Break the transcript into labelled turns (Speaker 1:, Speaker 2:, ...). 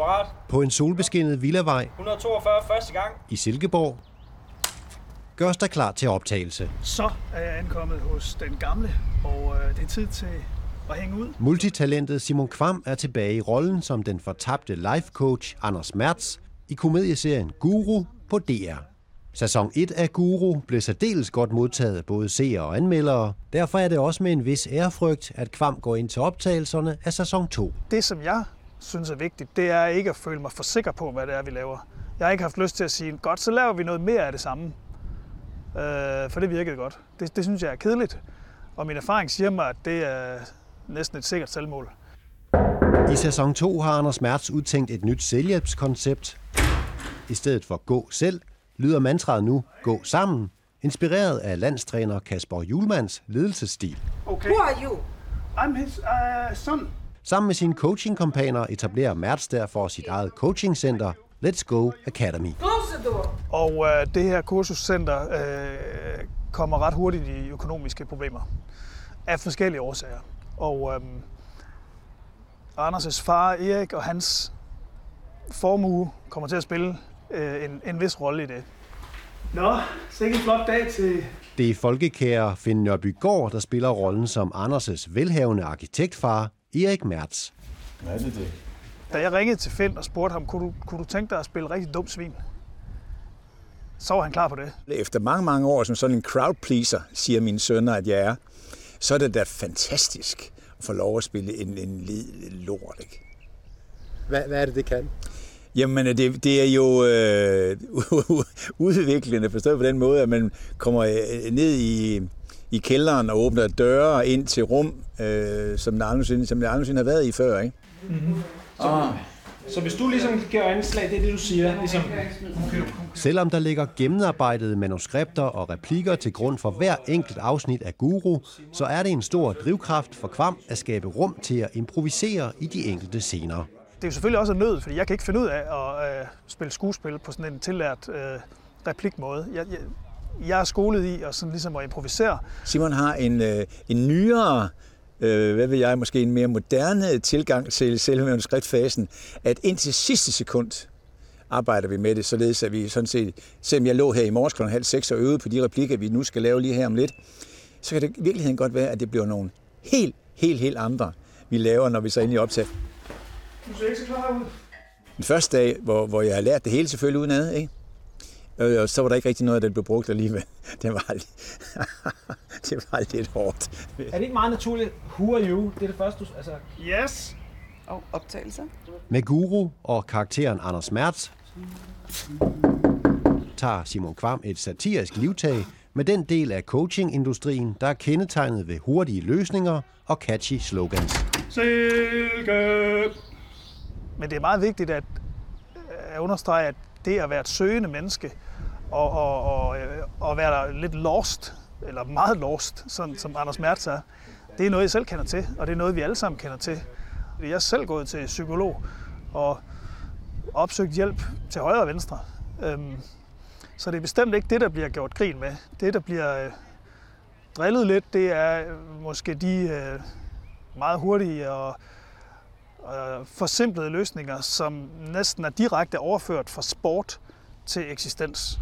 Speaker 1: Apparat.
Speaker 2: På en solbeskinnet villavej
Speaker 1: 142 første gang.
Speaker 2: i Silkeborg gøres der klar til optagelse.
Speaker 3: Så er jeg ankommet hos den gamle, og øh, det er tid til at hænge ud.
Speaker 2: Multitalentet Simon Kvam er tilbage i rollen som den fortabte life coach Anders Mertz i komedieserien Guru på DR. Sæson 1 af Guru blev særdeles godt modtaget af både seere og anmeldere. Derfor er det også med en vis ærefrygt, at Kvam går ind til optagelserne af sæson 2.
Speaker 3: Det, som jeg synes er vigtigt, det er ikke at føle mig for sikker på, hvad det er, vi laver. Jeg har ikke haft lyst til at sige, godt, så laver vi noget mere af det samme. Øh, for det virkede godt. Det, det synes jeg er kedeligt. Og min erfaring siger mig, at det er næsten et sikkert selvmål.
Speaker 2: I sæson 2 har Anders Mertz udtænkt et nyt selvhjælpskoncept. I stedet for gå selv, lyder mantraet nu gå sammen, inspireret af landstræner Kasper Julmans ledelsesstil.
Speaker 3: Okay.
Speaker 4: Who are you?
Speaker 3: I'm his uh, son.
Speaker 2: Sammen med sine coachingkompaner etablerer Mertz derfor sit eget coachingcenter, Let's Go Academy.
Speaker 3: Og øh, det her kursuscenter øh, kommer ret hurtigt i økonomiske problemer. Af forskellige årsager. Og øh, Anders' far Erik og hans formue kommer til at spille øh, en, en vis rolle i det. Nå, sikke en flot dag til...
Speaker 2: Det er folkekære Finn Nørby-Gård, der spiller rollen som Anders' velhavende arkitektfar, Erik Mertz.
Speaker 5: Hvad er det det?
Speaker 3: Da jeg ringede til Finn og spurgte ham, kunne du, kunne du tænke dig at spille rigtig dum svin? Så var han klar på det.
Speaker 6: Efter mange, mange år som sådan en crowd pleaser, siger mine sønner, at jeg er, så er det da fantastisk at få lov at spille en, en led lort. Ikke?
Speaker 7: Hvad, hvad er det, det kan?
Speaker 6: Jamen, det, det er jo øh, udviklende, forstået på den måde, at man kommer øh, ned i, i kælderen og åbner døre ind til rum, øh, som der aldrig, som der aldrig har været i før. Ikke?
Speaker 1: Ah. Så hvis du ligesom gør anslag, det er det, du siger. Ligesom,
Speaker 2: Selvom der ligger gennemarbejdede manuskripter og replikker til grund for hver enkelt afsnit af Guru, så er det en stor drivkraft for Kvam at skabe rum til at improvisere i de enkelte scener.
Speaker 3: Det er jo selvfølgelig også en nød, fordi jeg kan ikke finde ud af at øh, spille skuespil på sådan en tillært øh, replikmåde. Jeg, jeg, jeg er skolet i at, sådan ligesom at improvisere.
Speaker 6: Simon har en, øh, en nyere, øh, hvad vil jeg, måske en mere moderne tilgang til selve manuskriptfasen, at indtil sidste sekund arbejder vi med det, således at vi sådan set, selvom jeg lå her i morges kl. halv seks og øvede på de replikker, vi nu skal lave lige her om lidt, så kan det i virkeligheden godt være, at det bliver nogle helt, helt, helt andre, vi laver, når vi så endelig optager.
Speaker 3: Du ser ikke så klar ud.
Speaker 6: Den første dag, hvor, hvor jeg har lært det hele selvfølgelig udenad, ikke? Øh, Og så var der ikke rigtig noget, der blev brugt alligevel. Det var, lidt- det var lidt hårdt.
Speaker 1: er det ikke meget naturligt? Who are you? Det er det første, du... Altså,
Speaker 3: Yes!
Speaker 4: Og optagelser.
Speaker 2: Med Guru og karakteren Anders Mertz tager Simon Kvam et satirisk livtag med den del af coachingindustrien, der er kendetegnet ved hurtige løsninger og catchy slogans.
Speaker 3: Silke! Men det er meget vigtigt at, at understrege, at det at være et søgende menneske og, og, og, øh, og være lidt lost, eller meget lost, sådan som Anders Mertz er, det er noget, jeg selv kender til, og det er noget, vi alle sammen kender til. Jeg er selv gået til psykolog og opsøgt hjælp til højre og venstre. Øhm, så det er bestemt ikke det, der bliver gjort grin med. Det, der bliver øh, drillet lidt, det er øh, måske de øh, meget hurtige og øh, forsimplede løsninger, som næsten er direkte overført fra sport til eksistens.